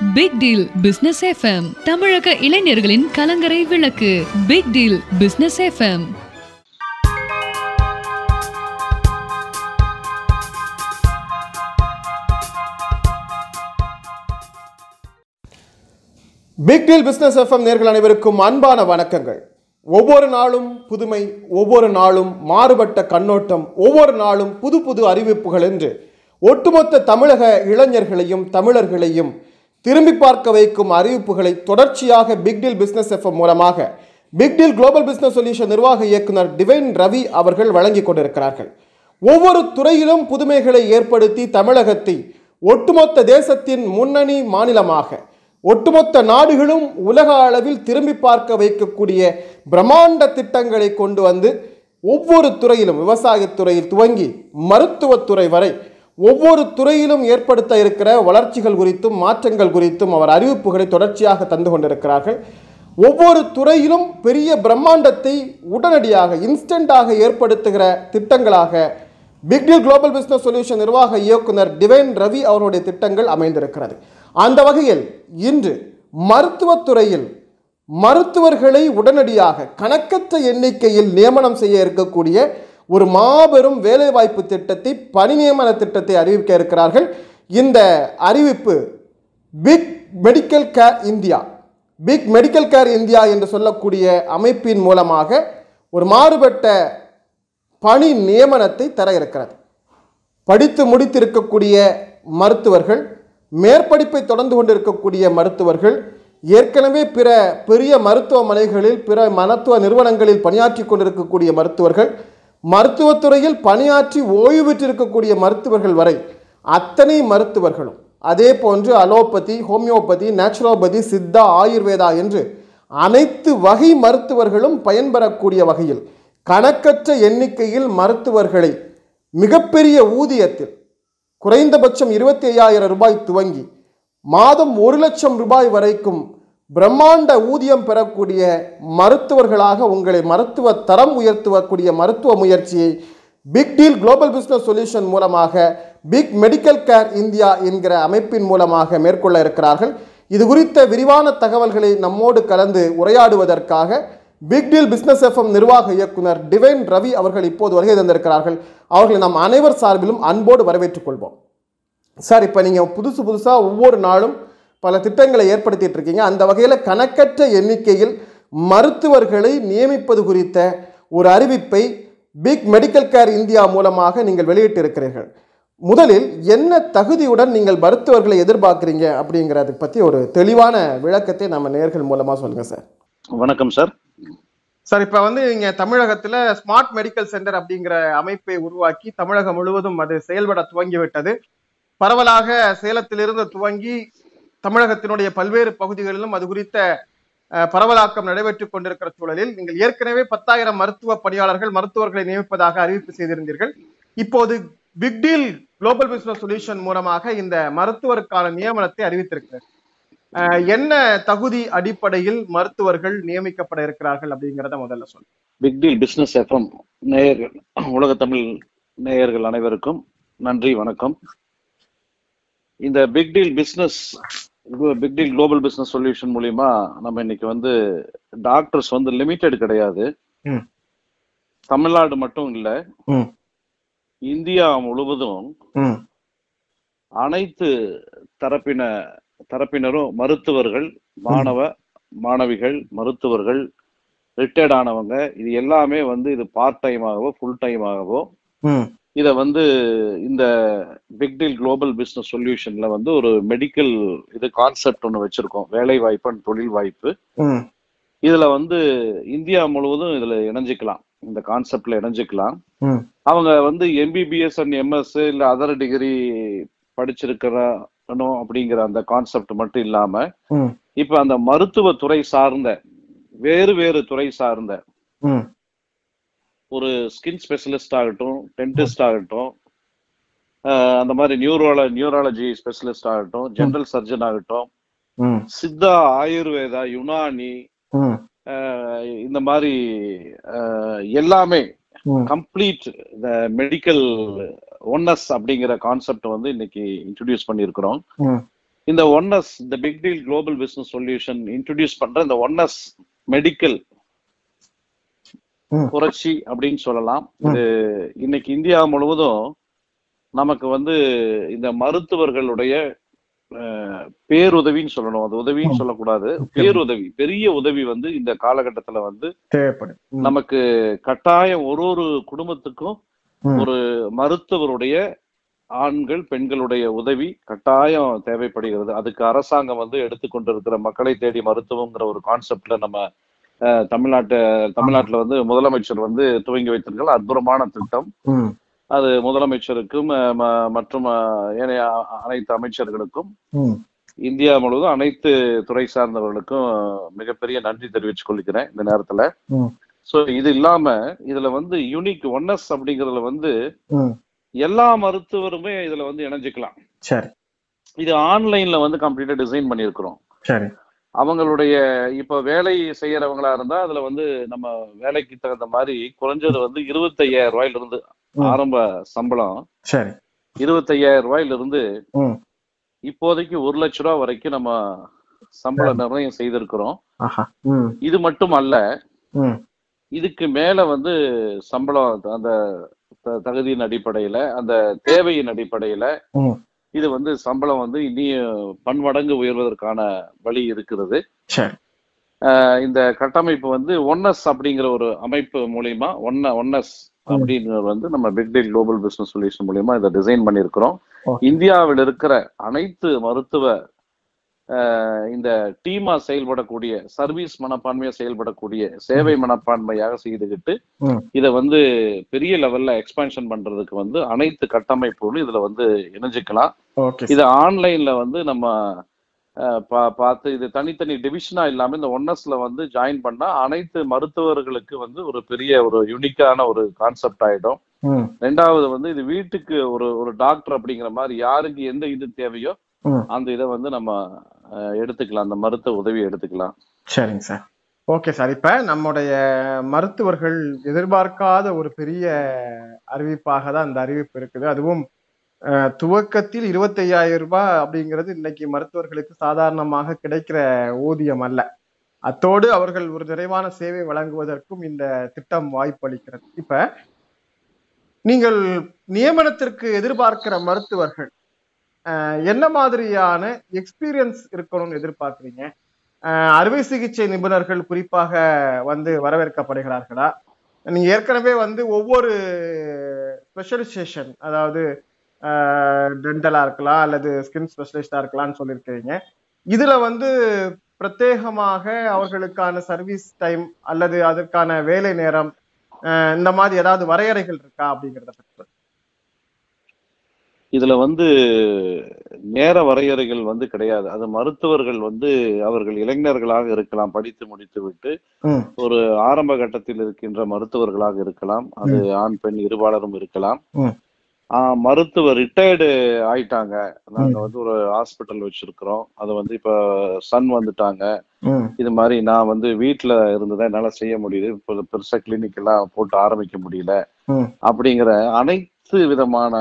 Big deal business FM தமிழக இளைஞர்களின் கலங்கரை விளக்கு. Big deal business FM big deal business FM நேர்கள் அனைவருக்கும் அன்பான வணக்கங்கள். ஒவ்வொரு நாளும் புதுமை ஒவ்வொரு நாளும் மாறுபட்ட கண்ணோட்டம் ஒவ்வொரு நாளும் புது புது அறிவிப்புகள் என்று ஒட்டுமொத்த தமிழக இளைஞர்களையும் தமிழர்களையும் திரும்பி பார்க்க வைக்கும் அறிவிப்புகளை தொடர்ச்சியாக பிக் பிஸ்னஸ் எஃப்எம் மூலமாக பிக்டில் குளோபல் பிஸ்னஸ் சொல்யூஷன் நிர்வாக இயக்குனர் டிவைன் ரவி அவர்கள் வழங்கிக் கொண்டிருக்கிறார்கள். ஒவ்வொரு துறையிலும் புதுமைகளை ஏற்படுத்தி தமிழகத்தை ஒட்டுமொத்த தேசத்தின் முன்னணி மாநிலமாக ஒட்டுமொத்த நாடுகளும் உலக அளவில் திரும்பி பார்க்க வைக்கக்கூடிய பிரம்மாண்ட திட்டங்களை கொண்டு வந்து ஒவ்வொரு துறையிலும் விவசாயத்துறையில் துவங்கி மருத்துவத்துறை வரை ஒவ்வொரு துறையிலும் ஏற்படுத்த இருக்கிற வளர்ச்சிகள் குறித்தும் மாற்றங்கள் குறித்தும் அவர் அறிவிப்புகளை தொடர்ச்சியாக தந்து கொண்டிருக்கிறார்கள். ஒவ்வொரு துறையிலும் பெரிய பிரம்மாண்டத்தை உடனடியாக இன்ஸ்டண்ட்டாக ஏற்படுத்துகிற திட்டங்களாக Big Deal Global Business Solution நிர்வாக இயக்குனர் டிவைன் ரவி அவருடைய திட்டங்கள் அமைந்திருக்கிறது. அந்த வகையில் இன்று மருத்துவத்துறையில் மருத்துவர்களை உடனடியாக கணக்கற்ற எண்ணிக்கையில் நியமனம் செய்ய இருக்கக்கூடிய ஒரு மாபெரும் வேலைவாய்ப்பு திட்டத்தை பணி நியமன திட்டத்தை அறிவிக்க இருக்கிறார்கள். இந்த அறிவிப்பு big medical care India big medical care India என்று சொல்லக்கூடிய அமைப்பின் மூலமாக ஒரு மாறுபட்ட பணி நியமனத்தை தர இருக்கிறது. படித்து முடித்திருக்கக்கூடிய மருத்துவர்கள் மேற்படிப்பை தொடர்ந்து கொண்டிருக்கக்கூடிய மருத்துவர்கள் ஏற்கனவே பிற பெரிய மருத்துவமனைகளில் பிற மருத்துவ நிறுவனங்களில் பணியாற்றி கொண்டிருக்கக்கூடிய மருத்துவர்கள் மருத்துவத்துறையில் பணியாற்றி ஓய்வு பெற்றிருக்கக்கூடிய மருத்துவர்கள் வரை அத்தனை மருத்துவர்களும் அதே போன்று allopathy homeopathy naturopathy Siddha Ayurveda என்று அனைத்து வகை மருத்துவர்களும் பயன்பெறக்கூடிய வகையில் கணக்கற்ற எண்ணிக்கையில் மருத்துவர்களை மிகப்பெரிய ஊதியத்தில் குறைந்தபட்சம் இருபத்தி ஐயாயிரம் ரூபாய் துவங்கி மாதம் ஒரு லட்சம் ரூபாய் வரைக்கும் பிரம்மாண்ட ஊதியம் பெறக்கூடிய மருத்துவர்களாக உங்களை மருத்துவ தரம் உயர்த்துவக்கூடிய மருத்துவ முயற்சியை big deal global business solution மூலமாக பிக் மெடிக்கல் கேர் இந்தியா என்கிற அமைப்பின் மூலமாக மேற்கொள்ள இருக்கிறார்கள். இது குறித்த விரிவான தகவல்களை நம்மோடு கலந்து உரையாடுவதற்காக பிக் டீல் பிஸ்னஸ் எஃப்எம் நிர்வாக இயக்குனர் டிவைன் ரவி அவர்கள் இப்போது வருகை தந்திருக்கிறார்கள். அவர்களை நாம் அனைவர் சார்பிலும் அன்போடு வரவேற்றுக் கொள்வோம். சார் இப்போ நீங்கள் புதுசு புதுசாக ஒவ்வொரு நாளும் பல திட்டங்களை ஏற்படுத்திட்டு இருக்கீங்க. அந்த வகையில் கணக்கற்ற எண்ணிக்கையில் மருத்துவர்களை நியமிப்பது குறித்த ஒரு அறிவிப்பை பிக் மெடிக்கல் கேர் இந்தியா மூலமாக நீங்கள் வெளியிட்டு இருக்கிறீர்கள் முதலில் என்ன தகுதியுடன் நீங்கள் மருத்துவர்களை எதிர்பார்க்குறீங்க அப்படிங்கிறத பற்றி ஒரு தெளிவான விளக்கத்தை நம்ம நேர்கள் மூலமாக சொல்லுங்கள் சார். வணக்கம் சார். சார் இப்போ வந்து இங்கே தமிழகத்தில் ஸ்மார்ட் மெடிக்கல் சென்டர் அப்படிங்கிற அமைப்பை உருவாக்கி தமிழகம் முழுவதும் அது செயல்பட துவங்கிவிட்டது. பரவலாக சேலத்திலிருந்து துவங்கி தமிழகத்தினுடைய பல்வேறு பகுதிகளிலும் அது குறித்த பரவலாக்கம் நடைபெற்றுக் கொண்டிருக்கிற சூழலில் நீங்கள் ஏற்கனவே பத்தாயிரம் மருத்துவ பணியாளர்கள் மருத்துவர்களை நியமிப்பதாக அறிவிப்பு செய்திருந்தீர்கள். இப்போது பிக்டீல் குளோபல் பிசினஸ் சொல்யூஷன் மூலமாக இந்த மருத்துவருக்கான நியமனத்தை அறிவித்திருக்கிறது என்ன தகுதி அடிப்படையில் மருத்துவர்கள் நியமிக்கப்பட இருக்கிறார்கள் அப்படிங்கிறத முதல்ல சொல்லு பிக் டீல் பிசினஸ் எஃப்எம் நேயர்கள் உலக தமிழ் நேயர்கள் அனைவருக்கும் நன்றி வணக்கம். இந்த big deal business big deal global business solution மூலியமா நம்ம இன்னைக்கு வந்து டாக்டர்ஸ் வந்து லிமிடெட் கிடையாது. தமிழ்நாடு மட்டும் இல்ல. இந்தியா முழுவதும் அனைத்து தரப்பின தரப்பினரும் மருத்துவர்கள் மாணவ மாணவிகள் மருத்துவர்கள் ரிட்டையர்ட் ஆனவங்க இது எல்லாமே வந்து இது பார்ட் டைமாகவோ ஃபுல் டைமாகவோ இத வந்து இந்த பிக் டீல் குளோபல் பிசினஸ் சொல்யூஷன்ல வந்து ஒரு மெடிக்கல் இது கான்செப்ட் ஒன்று வச்சிருக்கோம். வேலை வாய்ப்பு and தொழில் வாய்ப்பு இதுல வந்து இந்தியா முழுவதும் இதுல இணைஞ்சிக்கலாம். இந்த கான்செப்ட்ல இணைஞ்சிக்கலாம். அவங்க வந்து எம்பிபிஎஸ் அண்ட் எம்எஸ் இல்ல அதர் டிகிரி படிச்சிருக்கிறணும் அப்படிங்கிற அந்த கான்செப்ட் மட்டும் இல்லாம இப்ப அந்த மருத்துவ துறை சார்ந்த வேறு வேறு துறை சார்ந்த ஒரு ஸ்கின் ஸ்பெஷலிஸ்ட் ஆகட்டும் டென்டிஸ்ட் ஆகட்டும் அந்த மாதிரி நியூரோல நியூராலஜி ஸ்பெஷலிஸ்ட் ஆகட்டும் ஜெனரல் சர்ஜன் ஆகட்டும் சித்தா ஆயுர்வேதா யுனானி இந்த மாதிரி எல்லாமே கம்ப்ளீட் இந்த மெடிக்கல் ஒன்னஸ் அப்படிங்கிற கான்செப்ட் வந்து இன்னைக்கு இன்ட்ரடியூஸ் பண்ணியிருக்கிறோம். ம். இந்த ஒன்னஸ் இந்த big deal global business solution introduce பண்ற இந்த ஒன்னஸ் மெடிக்கல். புரட்சி அப்படின்னு சொல்லலாம். இது இன்னைக்கு இந்தியா முழுவதும் நமக்கு வந்து இந்த மருத்துவர்களுடைய பேருதவின்னு சொல்லணும். அது உதவின்னு சொல்லக்கூடாது. பேருதவி பெரிய உதவி வந்து இந்த காலகட்டத்துல வந்து நமக்கு கட்டாயம் ஒரு ஒரு குடும்பத்துக்கும். ஒரு மருத்துவருடைய ஆண்கள் பெண்களுடைய உதவி கட்டாயம் தேவைப்படுகிறது. அதுக்கு அரசாங்கம் வந்து எடுத்துக்கொண்டிருக்கிற மக்களை தேடி மருத்துவங்கிற ஒரு கான்செப்ட்ல நம்ம தமிழ்நாட்டு தமிழ்நாட்டுல வந்து முதலமைச்சர் வந்து துவங்கி வைத்திருக்கிற அற்புதமான திட்டம். அது முதலமைச்சருக்கும் மற்றும் ஏனைய அனைத்து அமைச்சர்களுக்கும். இந்தியா முழுவதும் அனைத்து துறை சார்ந்தவர்களுக்கும் மிகப்பெரிய நன்றி தெரிவித்துக் கொள்கிறேன் இந்த நேரத்துல. சோ இது இல்லாம இதுல வந்து யூனிக் ஒன்னஸ் அப்படிங்கறதுல வந்து. எல்லா மருத்துவருமே இதுல வந்து இணைஞ்சுக்கலாம். சரி. இது ஆன்லைன்ல வந்து கம்ப்ளீட்டா டிசைன் பண்ணியிருக்கிறோம். சரி. அவங்களுடைய இப்ப வேலை செய்யறவங்களா இருந்தா அதுல வந்து நம்ம வேலைக்கு தகுந்த மாதிரி குறைஞ்சது வந்து இருபத்தையாயிரம் ரூபாயில இருந்து. ஆரம்ப சம்பளம். சரி. இருபத்தையாயிரம் ரூபாயில இருந்து இப்போதைக்கு ஒரு லட்ச ரூபா வரைக்கும் நம்ம சம்பள நிர்ணயம் செய்திருக்கிறோம். இது மட்டும் அல்ல இதுக்கு மேல வந்து சம்பளம் அந்த தகுதியின் அடிப்படையில அந்த தேவையின் அடிப்படையில இது வந்து சம்பளம் வந்து இனியும் பன்மடங்கு உயர்வதற்கான வழி இருக்கிறது. இந்த கட்டமைப்பு வந்து ஒன்னஸ் அப்படிங்கிற ஒரு அமைப்பு மூலியமா ஒன்ன ஒன்னஸ் அப்படிங்கிற வந்து நம்ம big deal global business solution மூலியமா இதை டிசைன் பண்ணியிருக்கிறோம். இந்தியாவில் இருக்கிற அனைத்து மருத்துவ இந்த டீமா செயல்படக்கூடிய சர்வீஸ் மனப்பான்மையா செயல்படக்கூடிய சேவை மனப்பான்மையாக செய்துகிட்டு இதை வந்து பெரிய லெவல்ல எக்ஸ்பான்ஷன் பண்றதுக்கு வந்து அனைத்து கட்டமைப்புகளும் இதுல வந்து இணைஞ்சுக்கலாம். இது ஆன்லைன்ல வந்து நம்ம பார்த்து இது தனித்தனி டிவிஷனா இல்லாம இந்த ஒன்னஸ்ல வந்து ஜாயின் பண்ணா அனைத்து மருத்துவர்களுக்கு வந்து ஒரு பெரிய ஒரு யூனிக்கான ஒரு கான்செப்ட் ஆயிடும். ரெண்டாவது வந்து இது வீட்டுக்கு ஒரு ஒரு டாக்டர் அப்படிங்கிற மாதிரி யாருக்கு எந்த இது தேவையோ அந்த இதை வந்து நம்ம எடுத்துக்கலாம். அந்த மருத்துவ உதவி எடுத்துக்கலாம். சரிங்க சார். Okay sir. இப்ப நம்முடைய மருத்துவர்கள் எதிர்பார்க்காத ஒரு பெரிய அறிவிப்பாக தான் இந்த அறிவிப்பு இருக்குது. அதுவும் துவக்கத்தில் இருபத்தையாயிரம் ரூபாய் அப்படிங்கிறது இன்னைக்கு மருத்துவர்களுக்கு சாதாரணமாக கிடைக்கிற ஊதியம் அல்ல. அத்தோடு அவர்கள் ஒரு நிறைவான சேவை வழங்குவதற்கும் இந்த திட்டம் வாய்ப்பளிக்கிறது இப்ப நீங்கள் நியமனத்திற்கு எதிர்பார்க்கிற மருத்துவர்கள் என்ன மாதிரியான எக்ஸ்பீரியன்ஸ் இருக்கணும்னு எதிர்பார்க்குறீங்க? அறுவை சிகிச்சை நிபுணர்கள் குறிப்பாக வந்து வரவேற்கப்படுகிறார்களா? நீங்கள் ஏற்கனவே வந்து ஒவ்வொரு ஸ்பெஷலைசேஷன் அதாவது டென்டலாக இருக்கலாம் அல்லது ஸ்கின் ஸ்பெஷலிஸ்டாக இருக்கலாம்னு சொல்லியிருக்கிறீங்க. இதில் வந்து பிரத்யேகமாக அவர்களுக்கான சர்வீஸ் டைம் அல்லது அதற்கான வேலை நேரம் இந்த மாதிரி ஏதாவது வரையறைகள் இருக்கா அப்படிங்கிறத பற்றி இதுல வந்து நேர வரையறைகள் வந்து கிடையாது. அது மருத்துவர்கள் வந்து அவர்கள் இளைஞர்களாக இருக்கலாம் படித்து முடித்து விட்டு ஒரு ஆரம்ப கட்டத்தில் இருக்கின்ற மருத்துவர்களாக இருக்கலாம். அது ஆண் பெண் இருபாலரும் இருக்கலாம். ஆஹ் மருத்துவர் ரிட்டையர்டு ஆயிட்டாங்க. நாங்க வந்து ஒரு ஹாஸ்பிட்டல் வச்சிருக்கிறோம். அது வந்து இப்ப சன் வந்துட்டாங்க. இது மாதிரி நான் வந்து வீட்டுல இருந்துதான் என்னால செய்ய முடியுது. இப்போ பெருசா கிளினிக் எல்லாம் போட்டு ஆரம்பிக்க முடியல. அப்படிங்கிற அனைத்து விதமான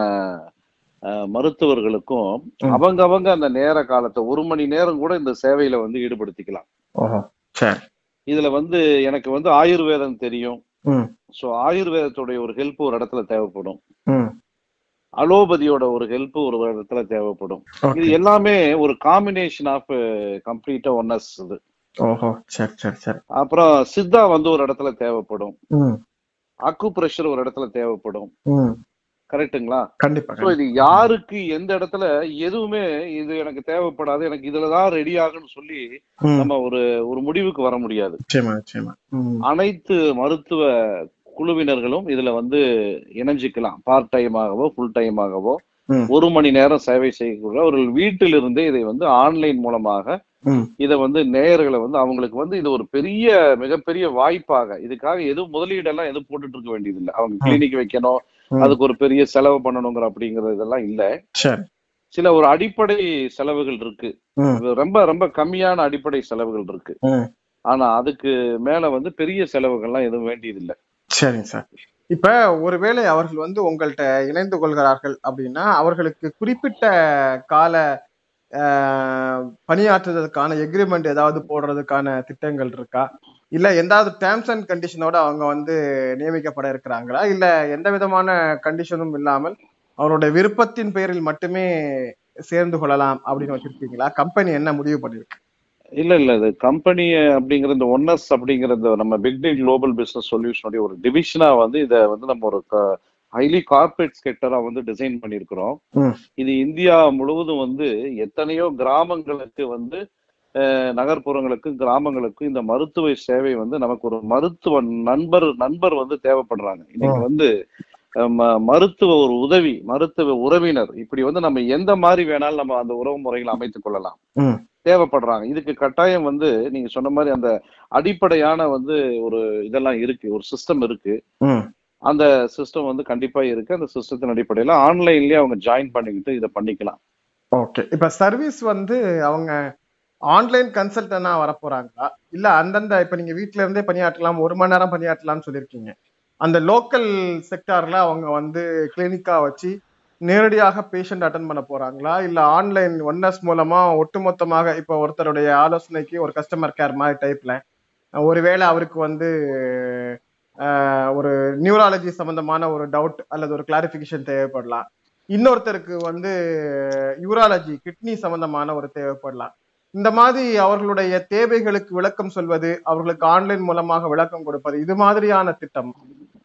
மருத்துவர்களுக்கும். அவங்க அவங்க அந்த நேர காலத்தை ஒரு மணி நேரம் கூட இந்த சேவையில வந்து ஈடுபடுத்திக்கலாம். இதுல வந்து எனக்கு வந்து ஆயுர்வேதம் தெரியும். சோ ஆயுர்வேதத்துடைய ஒரு ஹெல்ப் ஒரு இடத்துல தேவைப்படும். அலோபதியோட ஒரு ஹெல்ப் ஒரு இடத்துல தேவைப்படும். இது எல்லாமே ஒரு காம்பினேஷன் ஆஃப் கம்ப்ளீட்டா ஒன்னஸ் இது. அப்புறம் சித்தா வந்து ஒரு இடத்துல தேவைப்படும். அக்கு பிரஷர் ஒரு இடத்துல தேவைப்படும். ம் கரெக்ட்டுங்களா? கண்டிப்பா இது யாருக்கு எந்த இடத்துல எதுவுமே இது எனக்கு தேவைப்படாது எனக்கு இதுலதான் ரெடி ஆகுன்னு சொல்லி நம்ம ஒரு ஒரு முடிவுக்கு வர முடியாது. அனைத்து மருத்துவ குழுவினர்களும் இதுல வந்து இணைஞ்சிக்கலாம். பார்ட் டைமாகவோ ஃபுல் டைமாகவோ ம். ஒரு மணி நேரம் சேவை செய்யக்கூடிய அவர்கள் வீட்டிலிருந்தே இதை வந்து ஆன்லைன் மூலமாக இதை வந்து நேயர்களை வந்து அவங்களுக்கு வந்து இது ஒரு பெரிய மிகப்பெரிய வாய்ப்பாக இதுக்காக எதுவும் முதலீடெல்லாம் எதுவும் போட்டுட்டு இருக்க வேண்டியது இல்லை அவங்க கிளினிக் வைக்கணும். அதுக்கு ஒரு பெரிய செலவு பண்ணணுங்கிற அப்படிங்கிறது இதெல்லாம் இல்ல. சில ஒரு அடிப்படை செலவுகள் இருக்கு. ரொம்ப ரொம்ப கம்மியான அடிப்படை செலவுகள் இருக்கு. ஆனா அதுக்கு மேல வந்து பெரிய செலவுகள்லாம் எதுவும் வேண்டியது இல்ல சரிங்க சார். இப்ப ஒருவேளை அவர்கள் வந்து உங்கள்கிட்ட இணைந்து கொள்கிறார்கள் அப்படின்னா அவர்களுக்கு குறிப்பிட்ட கால ஆஹ், பணியாற்றுவதற்கான எக்ரிமெண்ட் ஏதாவது போடுறதுக்கான திட்டங்கள் இருக்கா? இல்ல எந்தாவது டேர்ம்ஸ் அண்ட் கண்டிஷனோட அவங்க வந்து நியமிக்கப்பட இருக்கிறாங்களா? இல்ல எந்த விதமான கண்டிஷனும் இல்லாமல் அவருடைய விருப்பத்தின் பேரில் மட்டுமே சேர்ந்து கொள்ளலாம் அப்படின்னு வச்சிருக்கீங்களா? கம்பெனி என்ன முடிவு பண்ணிருக்கு? இல்ல இல்ல இது கம்பெனி அப்படிங்கிற இந்த ஒன்னஸ் அப்படிங்கிற நம்ம பிக் டே குளோபல் பிசினஸ் சொல்யூஷனுடைய ஒரு டிவிஷனா வந்து இதை வந்து நம்ம ஒரு ஹைலி கார்பரேட் செக்டரா வந்து டிசைன் பண்ணியிருக்கிறோம். ம். இது இந்தியா முழுவதும் வந்து எத்தனையோ கிராமங்களுக்கு வந்து நகர்ப்புறங்களுக்கும் கிராமங்களுக்கும் இந்த மருத்துவ சேவை வந்து நமக்கு ஒரு மருத்துவ நண்பர் நண்பர் வந்து தேவைப்படுறாங்க. இன்னைக்கு வந்து மருத்துவ ஒரு உதவி மருத்துவ உறவினர் இப்படி வந்து நம்ம எந்த மாதிரி வேணாலும் நம்ம அந்த உறவு முறைகளை அமைத்துக் கொள்ளலாம். தேவைப்படுறாங்க. இதுக்கு கட்டாயம் வந்து நீங்க சொன்ன மாதிரி அந்த அடிப்படையான வந்து ஒரு இதெல்லாம் இருக்கு ஒரு சிஸ்டம் இருக்கு. அந்த சிஸ்டம் வந்து கண்டிப்பா இருக்கு. அந்த சிஸ்டத்தின் அடிப்படையில ஆன்லைன்லயே அவங்க ஜாயின் பண்ணிக்கிட்டு இதை பண்ணிக்கலாம். ஓகே. இப்ப சர்வீஸ் வந்து அவங்க ஆன்லைன் கன்சல்டனா வரப்போறாங்களா? இல்ல அந்தந்த இப்ப நீங்க வீட்டுல இருந்தே பணியாற்றலாம் ஒரு மணி நேரம் பணியாற்றலாம்னு சொல்லியிருக்கீங்க. அந்த லோக்கல் செக்டார்ல அவங்க வந்து கிளினிக்கா வச்சு நேரடியாக பேஷண்ட் அட்டன் பண்ண போறாங்களா? இல்ல ஆன்லைன் ஒன்னஸ் மூலமா ஒட்டுமொத்தமாக இப்ப ஒருத்தருடைய ஆலோசனைக்கு ஒரு கஸ்டமர் கேர் மாதிரி டைப்ல ஒருவேளை அவருக்கு வந்து ஒரு நியூராலஜி சம்பந்தமான ஒரு டவுட் அல்லது ஒரு கிளாரிபிகேஷன் தேவைப்படலாம். இன்னொருத்தருக்கு வந்து யூராலஜி கிட்னி சம்பந்தமான ஒரு தேவைப்படலாம். இந்த மாதிரி அவர்களுடைய தேவைகளுக்கு விளக்கம் சொல்வது அவர்களுக்கு ஆன்லைன் மூலமாக விளக்கம் கொடுப்பது இது மாதிரியான திட்டம்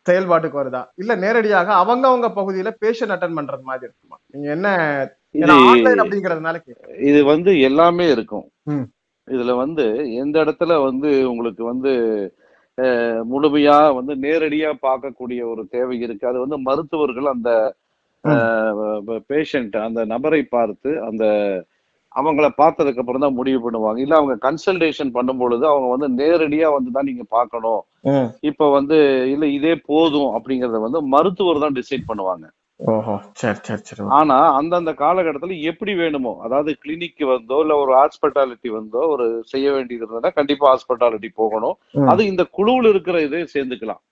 செயல்பாட்டுக்கு வருதா? இல்ல நேரடியாக அவங்கவங்க பகுதியில பேஷண்ட் அட்டன் பண்றது மாதிரி இருக்குமா? நீங்க என்ன அப்படிங்கறதுனால. இது வந்து எல்லாமே இருக்கும். இதுல வந்து எந்த இடத்துல வந்து உங்களுக்கு வந்து முழுமையா வந்து நேரடியா பார்க்கக்கூடிய ஒரு தேவை இருக்கு. அது வந்து மருத்துவர்கள் அந்த பேஷண்ட் அந்த நபரை பார்த்து அந்த அவங்கள பார்த்ததுக்கு அப்புறம் தான் முடிவு பண்ணுவாங்க. இல்ல அவங்க கன்சல்டேஷன் பண்ணும் பொழுது அவங்க வந்து நேரடியா வந்து தான் நீங்க பார்க்கணும். ம். இப்ப வந்து இல்ல இதே போதும் அப்படிங்கறத வந்து மருத்துவர் தான் டிசைட் பண்ணுவாங்க. ஆனா அந்தந்த காலகட்டத்துல எப்படி வேணுமோ அதாவது கிளினிக் வந்தோ இல்ல ஒரு ஹாஸ்பிட்டாலிட்டி வந்தோ ஒரு செய்ய வேண்டியது இருந்ததுன்னா கண்டிப்பா ஹாஸ்பிட்டாலிட்டி போகணும். அது இந்த குழுவில் இருக்கிற இதே சேர்ந்துக்கலாம்.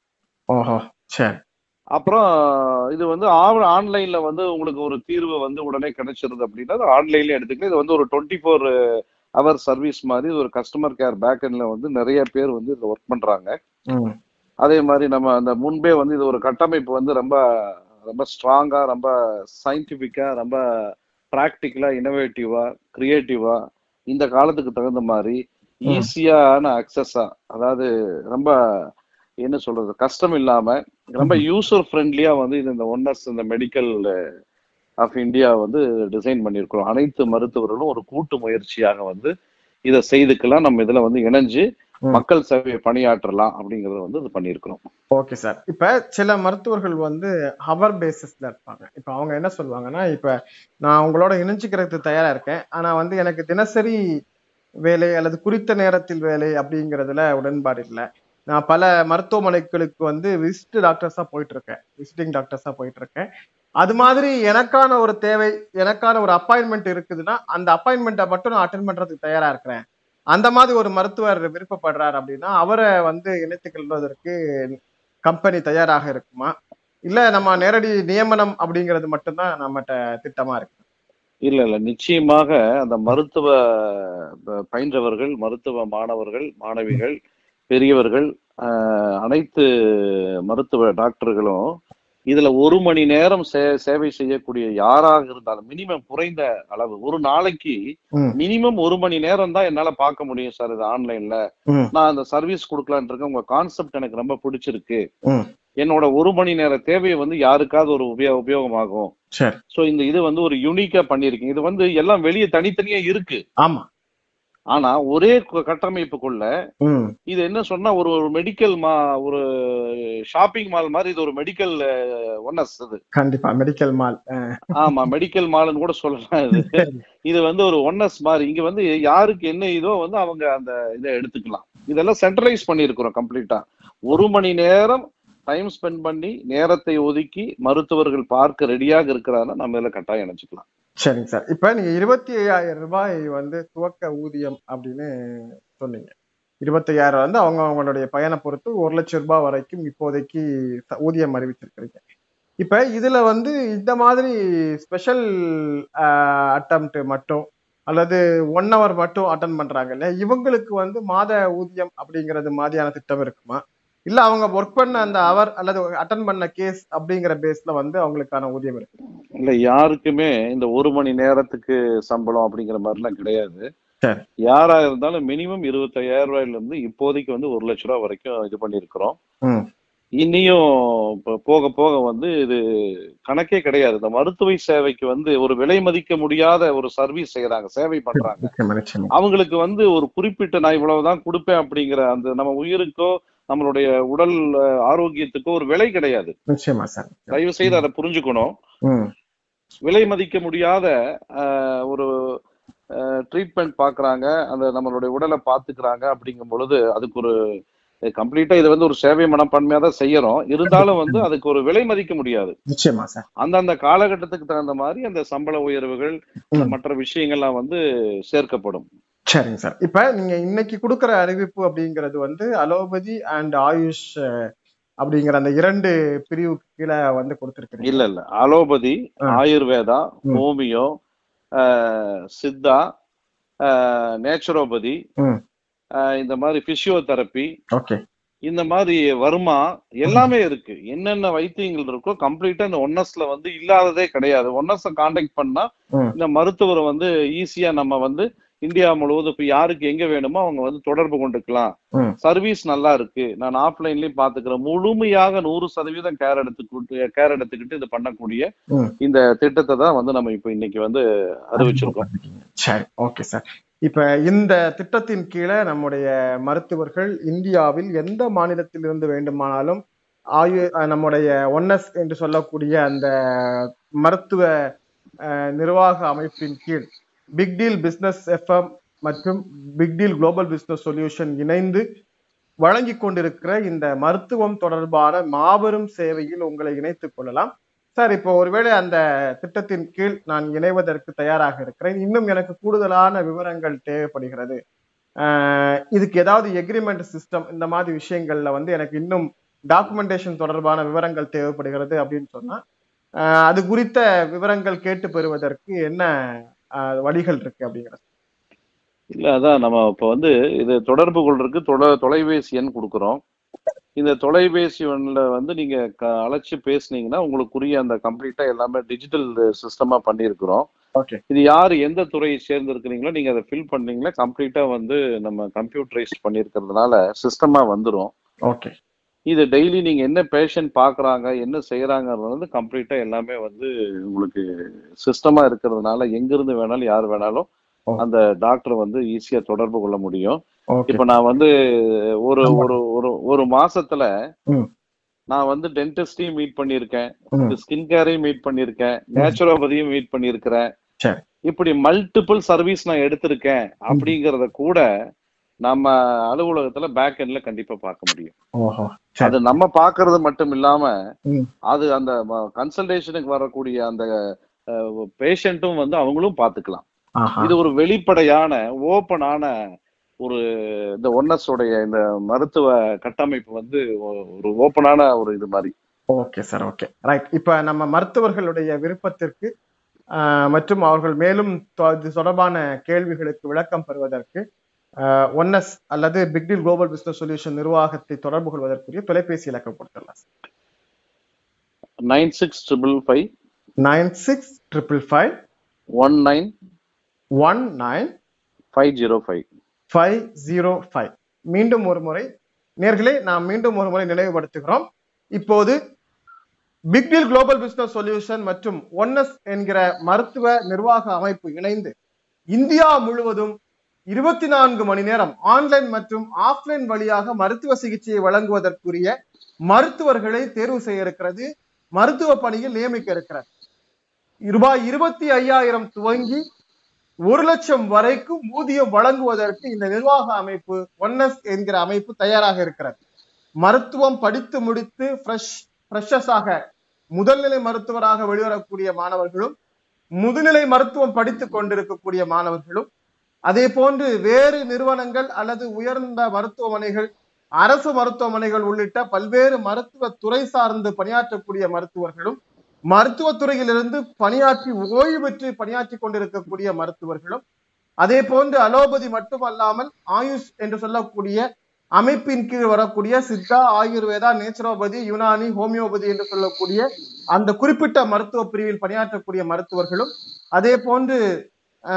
ஓஹோ. சரி. அப்புறம் இது வந்து ஆன்லைன்ல வந்து உங்களுக்கு ஒரு தீர்வு வந்து உடனே கிடைச்சிருது அப்படின்னா அது ஆன்லைன்ல எடுத்துக்கலாம் இது வந்து ஒரு டுவெண்ட்டி ஃபோர் ஹவர் சர்வீஸ் மாதிரி இது ஒரு கஸ்டமர் கேர் பேக்எண்ட்ல வந்து நிறைய பேர் வந்து இதுல ஒர்க் பண்றாங்க. அதே மாதிரி நம்ம அந்த முன்பே வந்து இது ஒரு கட்டமைப்பு வந்து ரொம்ப ரொம்ப ஸ்ட்ராங்கா ரொம்ப சயின்டிபிக்கா ரொம்ப ப்ராக்டிக்கலா இனோவேட்டிவா கிரியேட்டிவா இந்த காலத்துக்கு தகுந்த மாதிரி. ஈஸியான அக்சஸா அதாவது ரொம்ப என்ன சொல்றது கஷ்டம் இல்லாம ரொம்ப யூசர் ஃப்ரெண்ட்லியா வந்து இந்த ஒன்னர்ஸ் இந்த மெடிக்கல் ஆஃப் இந்தியா வந்து டிசைன் பண்ணியிருக்கிறோம். அனைத்து மருத்துவர்களும் ஒரு கூட்டு முயற்சியாக வந்து இதை செய்துக்கலாம். நம்ம இதுல வந்து இணைஞ்சு. மக்கள் சேவையை பணியாற்றலாம் அப்படிங்கறத வந்து இது பண்ணியிருக்கிறோம். Okay sir. இப்ப சில மருத்துவர்கள் வந்து ஹவர் பேசிஸ்ல இருப்பாங்க. இப்ப அவங்க என்ன சொல்லுவாங்கன்னா இப்ப நான் உங்களோட இணைஞ்சுக்கிறதுக்கு தயாரா இருக்கேன். ஆனா வந்து எனக்கு தினசரி வேலை அல்லது குறித்த நேரத்தில் வேலை அப்படிங்கிறதுல உடன்பாடு இல்லை. நான் பல மருத்துவமனைகளுக்கு வந்து விசிட் டாக்டர்ஸா போயிட்டு இருக்கேன் விசிட்டிங் டாக்டர்ஸா போயிட்டு இருக்கேன் அது மாதிரி எனக்கான ஒரு தேவை எனக்கான ஒரு அப்பாயின்மெண்ட் இருக்குதுன்னா அந்த அப்பாயின்மெண்ட்டை மட்டும் நான் அட்டன் பண்றதுக்கு தயாரா இருக்கிறேன். அந்த மாதிரி ஒரு மருத்துவர் விருப்பப்படுறார் அப்படின்னா அவரை வந்து இணைத்துக் கொள்வதற்கு கம்பெனி தயாராக இருக்குமா? இல்ல நம்ம நேரடி நியமனம் அப்படிங்கிறது மட்டும்தான் நம்மகிட்ட திட்டமா இருக்கு? இல்ல இல்ல. நிச்சயமாக அந்த மருத்துவ பயின்றவர்கள் மருத்துவ மாணவர்கள் மாணவிகள் பெரியவர்கள் அனைத்து மருத்துவ டாக்டர்களும் இதுல ஒரு மணி நேரம் சே- சேவை செய்யக்கூடிய யாராக இருந்தாலும் மினிமம் குறைந்த அளவு. ஒரு நாளைக்கு. மினிமம் ஒரு மணி நேரம் தான் என்னால பார்க்க முடியும் சார் இது ஆன்லைன்ல. நான் அந்த சர்வீஸ் கொடுக்கலான்னு இருக்கேன். உங்க கான்செப்ட் எனக்கு ரொம்ப பிடிச்சிருக்கு. என்னோட ஒரு மணி நேர தேவையை வந்து யாருக்காவது ஒரு உபயோக உபயோகமாகும். சோ இந்த இது வந்து ஒரு யூனிக்கா பண்ணிருக்கீங்க இது வந்து எல்லாம் வெளியே தனித்தனியா இருக்கு. ஆமா. ஆனா ஒரே கட்டமைப்புக்குள்ள இது என்ன சொன்னா ஒரு ஒரு மெடிக்கல் மா ஒரு ஷாப்பிங் மால் மாதிரி இது ஒரு மெடிக்கல் ஒன்னஸ் இது கண்டிப்பா மெடிக்கல் மால் ஆமா மெடிக்கல் மால்னு கூட சொல்லலாம் இது. இது வந்து ஒரு ஒன்னஸ் மாதிரி. இங்க வந்து யாருக்கு என்ன இதோ வந்து அவங்க அந்த இதை எடுத்துக்கலாம். இதெல்லாம் சென்ட்ரலைஸ் பண்ணியிருக்கிறோம் கம்ப்ளீட்டா ஒரு மணி நேரம் டைம் ஸ்பெண்ட் பண்ணி நேரத்தை ஒதுக்கி மருத்துவர்கள் பார்க்க ரெடியாக இருக்கிறாங்கன்னா நம்ம இதுல கட்டாயம் இணைச்சுக்கலாம் சரிங்க சார். இப்போ நீங்கள் இருபத்தி ஐயாயிரம் ரூபாய் வந்து துவக்க ஊதியம் அப்படின்னு சொன்னீங்க. இருபத்தையாயிரம் வந்து அவங்க அவங்களுடைய பயனை பொறுத்து ஒரு லட்சம் ரூபாய் வரைக்கும் இப்போதைக்கு ஊதியம் அறிவிச்சிருக்கிறீங்க இப்போ இதில் வந்து இந்த மாதிரி ஸ்பெஷல் அட்டம்ப்ட் மட்டும் அல்லது ஒன் ஹவர் மட்டும் அட்டன் பண்ணுறாங்க இல்லையா? இவங்களுக்கு வந்து மாத ஊதியம் அப்படிங்கிறது மாதிரியான திட்டம் இருக்குமா? இல்ல அவங்க ஒர்க் பண்ண அந்த அவர் அல்லது அட்டன் பண்ண கேஸ் அப்படிங்கிற பேஸ்ல வந்து அவங்களுக்கான ஊதியம் இருக்கு இல்ல யாருக்குமே இந்த ஒரு மணி நேரத்துக்கு சம்பளம் அப்படிங்கிற மாதிரிலாம் கிடையாது. யாரா இருந்தாலும் மினிமம் இருபத்தையாயிரம் ரூபாயில இருந்து இப்போதைக்கு வந்து ஒரு லட்ச ரூபாய் வரைக்கும் இது பண்ணியிருக்கிறோம் ம். இனியும் இப்ப போக போக வந்து இது கணக்கே கிடையாது இந்த மருத்துவ சேவைக்கு வந்து ஒரு விலை மதிக்க முடியாத ஒரு சர்வீஸ் செய்யறாங்க சேவை பண்றாங்க. அவங்களுக்கு வந்து ஒரு குறிப்பிட்ட நான் இவ்வளவுதான் கொடுப்பேன் அப்படிங்கிற அந்த நம்ம உயிருக்கோ நம்மளுடைய உடல் ஆரோக்கியத்துக்கோ ஒரு விலை கிடையாது. நிச்சயமா சார். தயவு செய்து அதை புரிஞ்சுக்கணும். விலை மதிக்க முடியாத ஒரு ட்ரீட்மெண்ட் பார்க்கறாங்க அந்த நம்மளுடைய உடலை பார்த்துக்கிறாங்க அப்படிங்கும் பொழுது அதுக்கு ஒரு கம்ப்ளீட்டா இது வந்து ஒரு சேவை மனப்பான்மையா தான் செய்யறோம். இருந்தாலும் வந்து அதுக்கு ஒரு விலை மதிக்க முடியாது. நிச்சயமா சார். அந்தந்த காலகட்டத்துக்கு தகுந்த மாதிரி அந்த சம்பள உயர்வுகள். மற்ற விஷயங்கள்லாம் வந்து சேர்க்கப்படும். சரிங்க சார். இப்ப நீங்க இன்னைக்கு கொடுக்குற அறிவிப்பு அப்படிங்கிறது வந்து அலோபதி அண்ட் ஆயுஷ் அப்படிங்கிற அந்த இரண்டு பிரிவு கீழே வந்து கொடுத்திருக்கீங்க இல்ல இல்ல. Allopathy. Ayurveda. Homeo Siddha naturopathy இந்த மாதிரி பிசியோதெரப்பி ஓகே. இந்த மாதிரி வருமா எல்லாமே இருக்கு. என்னென்ன வைத்தியங்கள் இருக்கோ கம்ப்ளீட்டா இந்த ஒன்னஸ்ல வந்து இல்லாததே கிடையாது. ஒன்னஸ காண்டாக்ட் பண்ணா. இந்த மருத்துவரை வந்து ஈஸியா நம்ம வந்து இந்தியா முழுவதும் இப்ப யாருக்கு எங்க வேணுமோ அவங்க வந்து தொடர்பு கொண்டுக்கலாம். சர்வீஸ் நல்லா இருக்கு. நான் ஆஃப்லைன்லயும் பாத்துக்கிறேன். முழுமையாக நூறு சதவீதம் கேர் எடுத்துக்கிட்டு கேர் எடுத்துக்கிட்டு இது பண்ணக்கூடிய. இந்த திட்டத்தை தான் வந்து நம்ம இப்ப இன்னைக்கு வந்து அறிவிச்சிருக்கோம். சரி ஓகே சார் இப்ப இந்த திட்டத்தின் கீழே நம்முடைய மருத்துவர்கள் இந்தியாவில் எந்த மாநிலத்தில் இருந்து வேண்டுமானாலும் ஆயு நம்முடைய ஒன்னஸ் என்று சொல்லக்கூடிய அந்த மருத்துவ நிர்வாக அமைப்பின் கீழ் பிக் டீல் பிஸ்னஸ் எஃப்எம் மற்றும் big deal global business solution இணைந்து வழங்கி கொண்டிருக்கிற இந்த மருத்துவம் தொடர்பான மாபெரும் சேவையில் உங்களை இணைத்துக் கொள்ளலாம். சார் இப்போ ஒருவேளை அந்த திட்டத்தின் கீழ் நான் இணைவதற்கு தயாராக இருக்கிறேன். இன்னும் எனக்கு கூடுதலான விவரங்கள் தேவைப்படுகிறது. இதுக்கு ஏதாவது எக்ரிமெண்ட் சிஸ்டம் இந்த மாதிரி விஷயங்கள்ல வந்து எனக்கு இன்னும் டாக்குமெண்டேஷன் தொடர்பான விவரங்கள் தேவைப்படுகிறது அப்படின்னு சொன்னா அது குறித்த விவரங்கள் கேட்டு பெறுவதற்கு என்ன வழிகள் இருக்கு அப்படிங்கிறது இல்ல அதான் நம்ம இப்ப வந்து இது தொடர்பு கொள்றதுக்கு தொலை தொலைபேசி எண் கொடுக்குறோம். இந்த தொலைபேசி எண்ணில் வந்து நீங்க அழைச்சு பேசுனீங்கன்னா உங்களுக்குரிய அந்த கம்ப்ளீட்டா எல்லாமே டிஜிட்டல் சிஸ்டமா பண்ணியிருக்கிறோம் இது யார் எந்த துறையை சேர்ந்திருக்கிறீங்களோ நீங்க அதை ஃபில் பண்ணீங்கன்னா கம்ப்ளீட்டா வந்து நம்ம கம்ப்யூட்டரைஸ்ட் பண்ணியிருக்கிறதுனால சிஸ்டமா வந்துரும். ஓகே. இது டெய்லி நீங்க என்ன பேஷண்ட் பாக்குறாங்க என்ன செய்யறாங்கிறது வந்து கம்ப்ளீட்டா எல்லாமே வந்து உங்களுக்கு சிஸ்டமா இருக்கிறதுனால எங்க இருந்து வேணாலும் யார் வேணாலும். அந்த டாக்டர் வந்து ஈஸியா தொடர்பு கொள்ள முடியும் இப்ப நான் வந்து ஒரு. ஒரு ஒரு ஒரு மாசத்துல. நான் வந்து டென்டிஸ்டையும் மீட் பண்ணியிருக்கேன். ஸ்கின் கேரையும் மீட் பண்ணியிருக்கேன் நேச்சுரோபதியும் மீட் பண்ணியிருக்கிறேன். இப்படி மல்டிபிள் சர்வீஸ் நான் எடுத்திருக்கேன் அப்படிங்கறத கூட நம்ம அலுவலகத்துல பேக் எண்ட்ல கண்டிப்பா பார்க்க முடியும். அது நம்ம பாக்குறது மட்டும் இல்லாம. அது அந்த கன்சல்டேஷனுக்கு வரக்கூடிய அந்த பேஷண்ட்டும் வந்து அவங்களும் பாத்துக்கலாம் இது ஒரு வெளிப்படையான ஓப்பனான ஒரு இந்த ஒன்னஸ் உடைய இந்த மருத்துவ கட்டமைப்பு வந்து ஒரு ஓப்பனான ஒரு இது மாதிரி. Okay sir okay. ரைட் இப்ப நம்ம மருத்துவர்களுடைய விருப்பத்திற்கு மற்றும் அவர்கள் மேலும் இது தொடர்பான கேள்விகளுக்கு விளக்கம் பெறுவதற்கு ஒன்எஸ் அல்லது பிக்டில் குளோபல் பிசினஸ் சொல்யூஷன் நிர்வாகத்தை தொடர்பு கொள்வதற்குரிய தொலைபேசி இலக்கம் கொடுத்துடலாம் nine six triple five nine six triple five one nine one nine five zero five five zero five மீண்டும் ஒரு முறை. நேர்களே நாம் மீண்டும் ஒரு முறை நினைவுபடுத்துகிறோம். இப்போது big deal global business solution மற்றும் ஒன்னஸ் என்கிற மருத்துவ நிர்வாக அமைப்பு இணைந்து இந்தியா முழுவதும் இருபத்தி நான்கு மணி நேரம் ஆன்லைன் மற்றும் ஆஃப்லைன் வழியாக மருத்துவ சிகிச்சையை வழங்குவதற்குரிய மருத்துவர்களை தேர்வு செய்ய இருக்கிறது. மருத்துவ பணியில் நியமிக்க இருக்கிறது ரூபாய் இருபத்தி ஐயாயிரம் துவங்கி ஒரு லட்சம் வரைக்கும் ஊதியம் வழங்குவதற்கு இந்த நிர்வாக அமைப்பு ஒன்னஸ் என்கிற அமைப்பு தயாராக இருக்கிறது. மருத்துவம் படித்து முடித்து ஃப்ரெஷ் ஃப்ரெஷஸாக முதல்நிலை மருத்துவராக வெளிவரக்கூடிய மாணவர்களும் முதுநிலை மருத்துவம் படித்துக் கொண்டிருக்கக்கூடிய மாணவர்களும் அதே போன்று வேறு நிறுவனங்கள் அல்லது உயர்ந்த மருத்துவமனைகள் அரசு மருத்துவமனைகள் உள்ளிட்ட பல்வேறு மருத்துவ துறை சார்ந்து பணியாற்றக்கூடிய மருத்துவர்களும் மருத்துவத்துறையிலிருந்து பணியாற்றி ஓய்வு பெற்று பணியாற்றி கொண்டிருக்கக்கூடிய மருத்துவர்களும் அதே போன்று அலோபதி மட்டுமல்லாமல் ஆயுஷ் என்று சொல்லக்கூடிய அமைப்பின் கீழ் வரக்கூடிய சித்தா ஆயுர்வேதா நேச்சுரோபதி யுனானி ஹோமியோபதி என்று சொல்லக்கூடிய அந்த குறிப்பிட்ட மருத்துவ பிரிவில் பணியாற்றக்கூடிய மருத்துவர்களும் அதே போன்று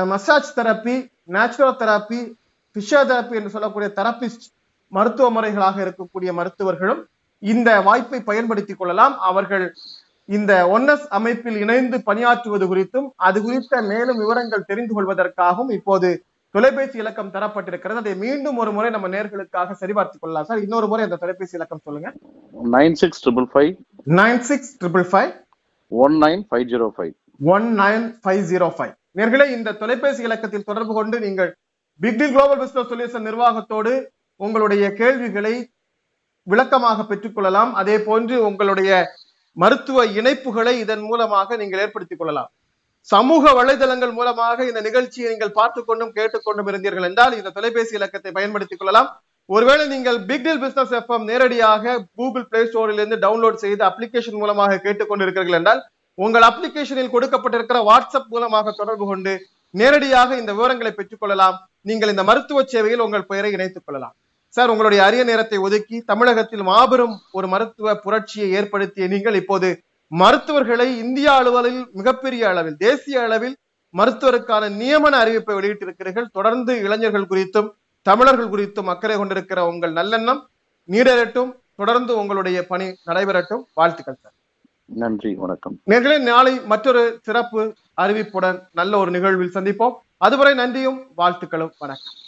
massage therapy natural therapy physiotherapy என்று சொல்லக்கூடிய தெரபிஸ்ட் மருத்துவ முறைகளாக இருக்கக்கூடிய மருத்துவர்களும் இந்த வாய்ப்பை பயன்படுத்திக் கொள்ளலாம். அவர்கள் இந்த ஒன்னஸ் அமைப்பில் இணைந்து பணியாற்றுவது குறித்தும் அது குறித்த மேலும் விவரங்கள் தெரிந்து கொள்வதற்காகவும் இப்போது தொலைபேசி இலக்கம் தரப்பட்டிருக்கிறது. அதை மீண்டும் ஒரு முறை நம்ம நேர்களுக்காக சரிபார்த்துக் கொள்ளலாம். சார் இன்னொரு முறை அந்த தொலைபேசி இலக்கம் சொல்லுங்க. Nine six triple five nine six triple five one nine five zero five. One nine five zero five. நேர்களே இந்த தொலைபேசி இலக்கத்தில் தொடர்பு கொண்டு நீங்கள் Big Deal Global Business Solution நிர்வாகத்தோடு உங்களுடைய கேள்விகளை விளக்கமாக பெற்றுக்கொள்ளலாம். அதே போன்று உங்களுடைய மருத்துவ இணைப்புகளை இதன் மூலமாக நீங்கள் ஏற்படுத்திக் கொள்ளலாம். சமூக வலைதளங்கள் மூலமாக இந்த நிகழ்ச்சியை நீங்கள் பார்த்து கொண்டும் கேட்டுக்கொண்டும் இருந்தீர்கள் என்றால் இந்த தொலைபேசி இலக்கத்தை பயன்படுத்திக் கொள்ளலாம். ஒருவேளை நீங்கள் பிக்டில் பிசினஸ் எஃப்எம் நேரடியாக கூகுள் பிளே ஸ்டோரிலிருந்து டவுன்லோட் செய்து அப்ளிகேஷன் மூலமாக கேட்டுக்கொண்டிருக்கிறீர்கள் என்றால் உங்கள் அப்ளிகேஷனில் கொடுக்கப்பட்டிருக்கிற வாட்ஸ்அப் மூலமாக தொடர்பு கொண்டு நேரடியாக இந்த விவரங்களை பெற்றுக்கொள்ளலாம். நீங்கள் இந்த மருத்துவ சேவையில் உங்கள் பெயரை இணைத்துக் கொள்ளலாம். சார் உங்களுடைய அரிய நேரத்தை ஒதுக்கி தமிழகத்தில் மாபெரும் ஒரு மருத்துவ புரட்சியை ஏற்படுத்திய நீங்கள் இப்போது மருத்துவர்களை இந்தியா அளவில் மிகப்பெரிய அளவில் தேசிய அளவில் மருத்துவருக்கான நியமன அறிவிப்பை வெளியிட்டிருக்கிறீர்கள். தொடர்ந்து இளைஞர்கள் குறித்தும் தமிழர்கள் குறித்தும் அக்கறை கொண்டிருக்கிற உங்கள் நல்லெண்ணம் நீடரட்டும் தொடர்ந்து உங்களுடைய பணி நடைபெறட்டும். வாழ்த்துக்கள் சார். நன்றி வணக்கம். நேர்களே நாளை மற்றொரு சிறப்பு அறிவிப்புடன் நல்ல ஒரு நிகழ்வில் சந்திப்போம். அதுவரை நன்றியும் வாழ்த்துக்களும் வணக்கம்.